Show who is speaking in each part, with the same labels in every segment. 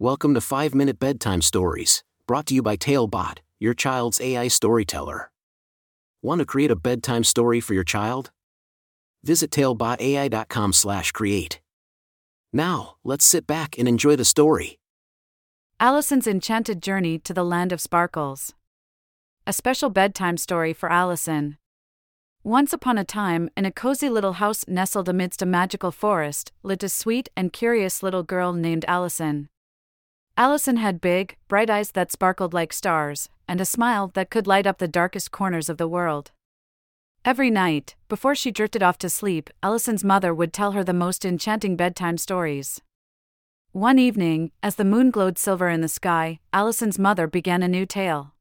Speaker 1: Welcome to 5 Minute Bedtime Stories, brought to you by Talebot, your child's AI storyteller. Want to create a bedtime story for your child? Visit talebotai.com/create. Now, let's sit back and enjoy the story.
Speaker 2: Allison's Enchanted Journey to the Land of Sparkles. A special bedtime story for Allison. Once upon a time, in a cozy little house nestled amidst a magical forest, lived a sweet and curious little girl named Allison. Allison had big, bright eyes that sparkled like stars, and a smile that could light up the darkest corners of the world. Every night, before she drifted off to sleep, Allison's mother would tell her the most enchanting bedtime stories. One evening, as the moon glowed silver in the sky, Allison's mother began a new tale.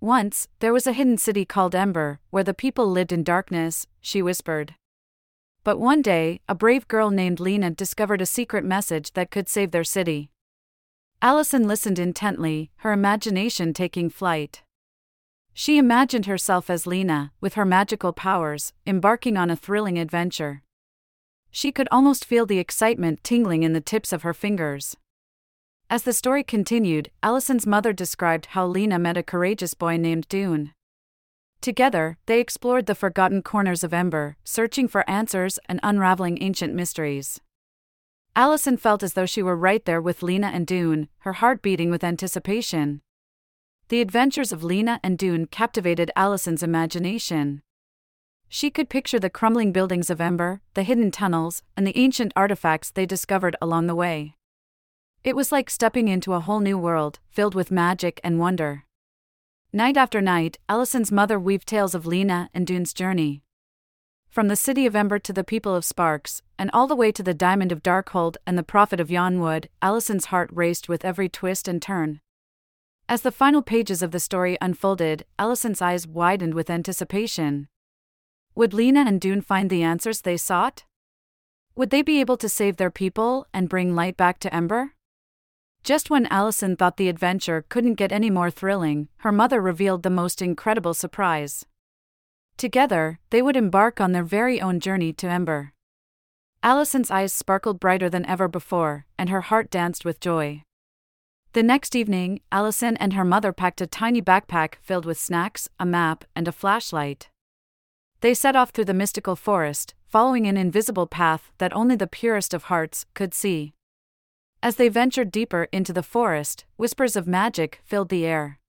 Speaker 2: Once, there was a hidden city called Ember, where the people lived in darkness, she whispered. But one day, a brave girl named Lina discovered a secret message that could save their city. Allison listened intently, her imagination taking flight. She imagined herself as Lina, with her magical powers, embarking on a thrilling adventure. She could almost feel the excitement tingling in the tips of her fingers. As the story continued, Allison's mother described how Lina met a courageous boy named Doon. Together, they explored the forgotten corners of Ember, searching for answers and unraveling ancient mysteries. Allison felt as though she were right there with Lina and Doon, her heart beating with anticipation. The adventures of Lina and Doon captivated Allison's imagination. She could picture the crumbling buildings of Ember, the hidden tunnels, and the ancient artifacts they discovered along the way. It was like stepping into a whole new world, filled with magic and wonder. Night after night, Allison's mother weaved tales of Lina and Doon's journey. From the city of Ember to the people of Sparks, and all the way to the diamond of Darkhold and the prophet of Yonwood, Allison's heart raced with every twist and turn. As the final pages of the story unfolded, Allison's eyes widened with anticipation. Would Lina and Doon find the answers they sought? Would they be able to save their people and bring light back to Ember? Just when Allison thought the adventure couldn't get any more thrilling, her mother revealed the most incredible surprise. Together, they would embark on their very own journey to Ember. Allison's eyes sparkled brighter than ever before, and her heart danced with joy. The next evening, Allison and her mother packed a tiny backpack filled with snacks, a map, and a flashlight. They set off through the mystical forest, following an invisible path that only the purest of hearts could see. As they ventured deeper into the forest, whispers of magic filled the air.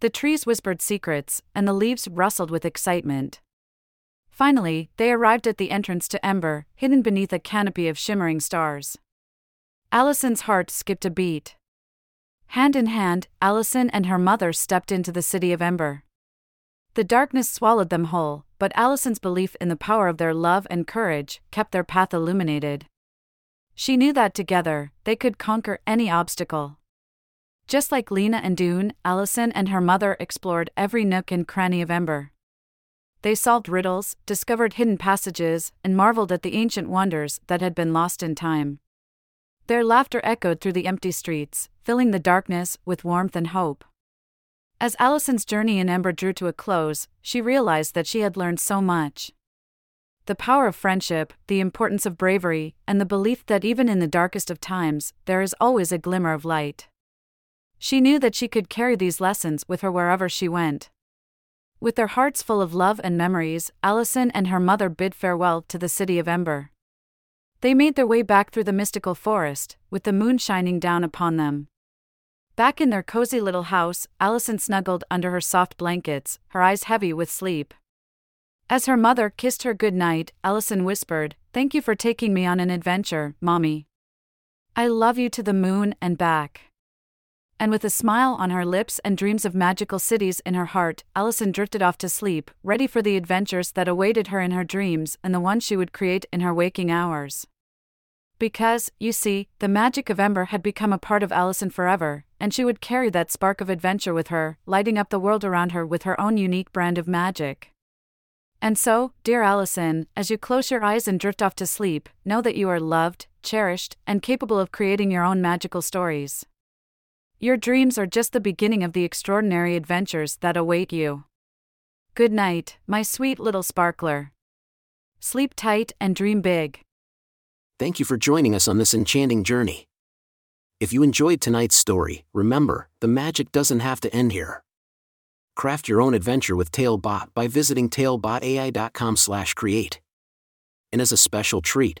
Speaker 2: The trees whispered secrets, and the leaves rustled with excitement. Finally, they arrived at the entrance to Ember, hidden beneath a canopy of shimmering stars. Allison's heart skipped a beat. Hand in hand, Allison and her mother stepped into the city of Ember. The darkness swallowed them whole, but Allison's belief in the power of their love and courage kept their path illuminated. She knew that together, they could conquer any obstacle. Just like Lina and Doon, Allison and her mother explored every nook and cranny of Ember. They solved riddles, discovered hidden passages, and marveled at the ancient wonders that had been lost in time. Their laughter echoed through the empty streets, filling the darkness with warmth and hope. As Allison's journey in Ember drew to a close, she realized that she had learned so much. The power of friendship, the importance of bravery, and the belief that even in the darkest of times, there is always a glimmer of light. She knew that she could carry these lessons with her wherever she went. With their hearts full of love and memories, Allison and her mother bid farewell to the city of Ember. They made their way back through the mystical forest, with the moon shining down upon them. Back in their cozy little house, Allison snuggled under her soft blankets, her eyes heavy with sleep. As her mother kissed her good night, Allison whispered, Thank you for taking me on an adventure, Mommy. I love you to the moon and back and with a smile on her lips and dreams of magical cities in her heart, Allison drifted off to sleep, ready for the adventures that awaited her in her dreams and the ones she would create in her waking hours. Because, you see, the magic of Ember had become a part of Allison forever, and she would carry that spark of adventure with her, lighting up the world around her with her own unique brand of magic. And so, dear Allison, as you close your eyes and drift off to sleep, know that you are loved, cherished, and capable of creating your own magical stories. Your dreams are just the beginning of the extraordinary adventures that await you. Good night, my sweet little sparkler. Sleep tight and dream big.
Speaker 1: Thank you for joining us on this enchanting journey. If you enjoyed tonight's story, remember, the magic doesn't have to end here. Craft your own adventure with Talebot by visiting talebotai.com/create. And as a special treat,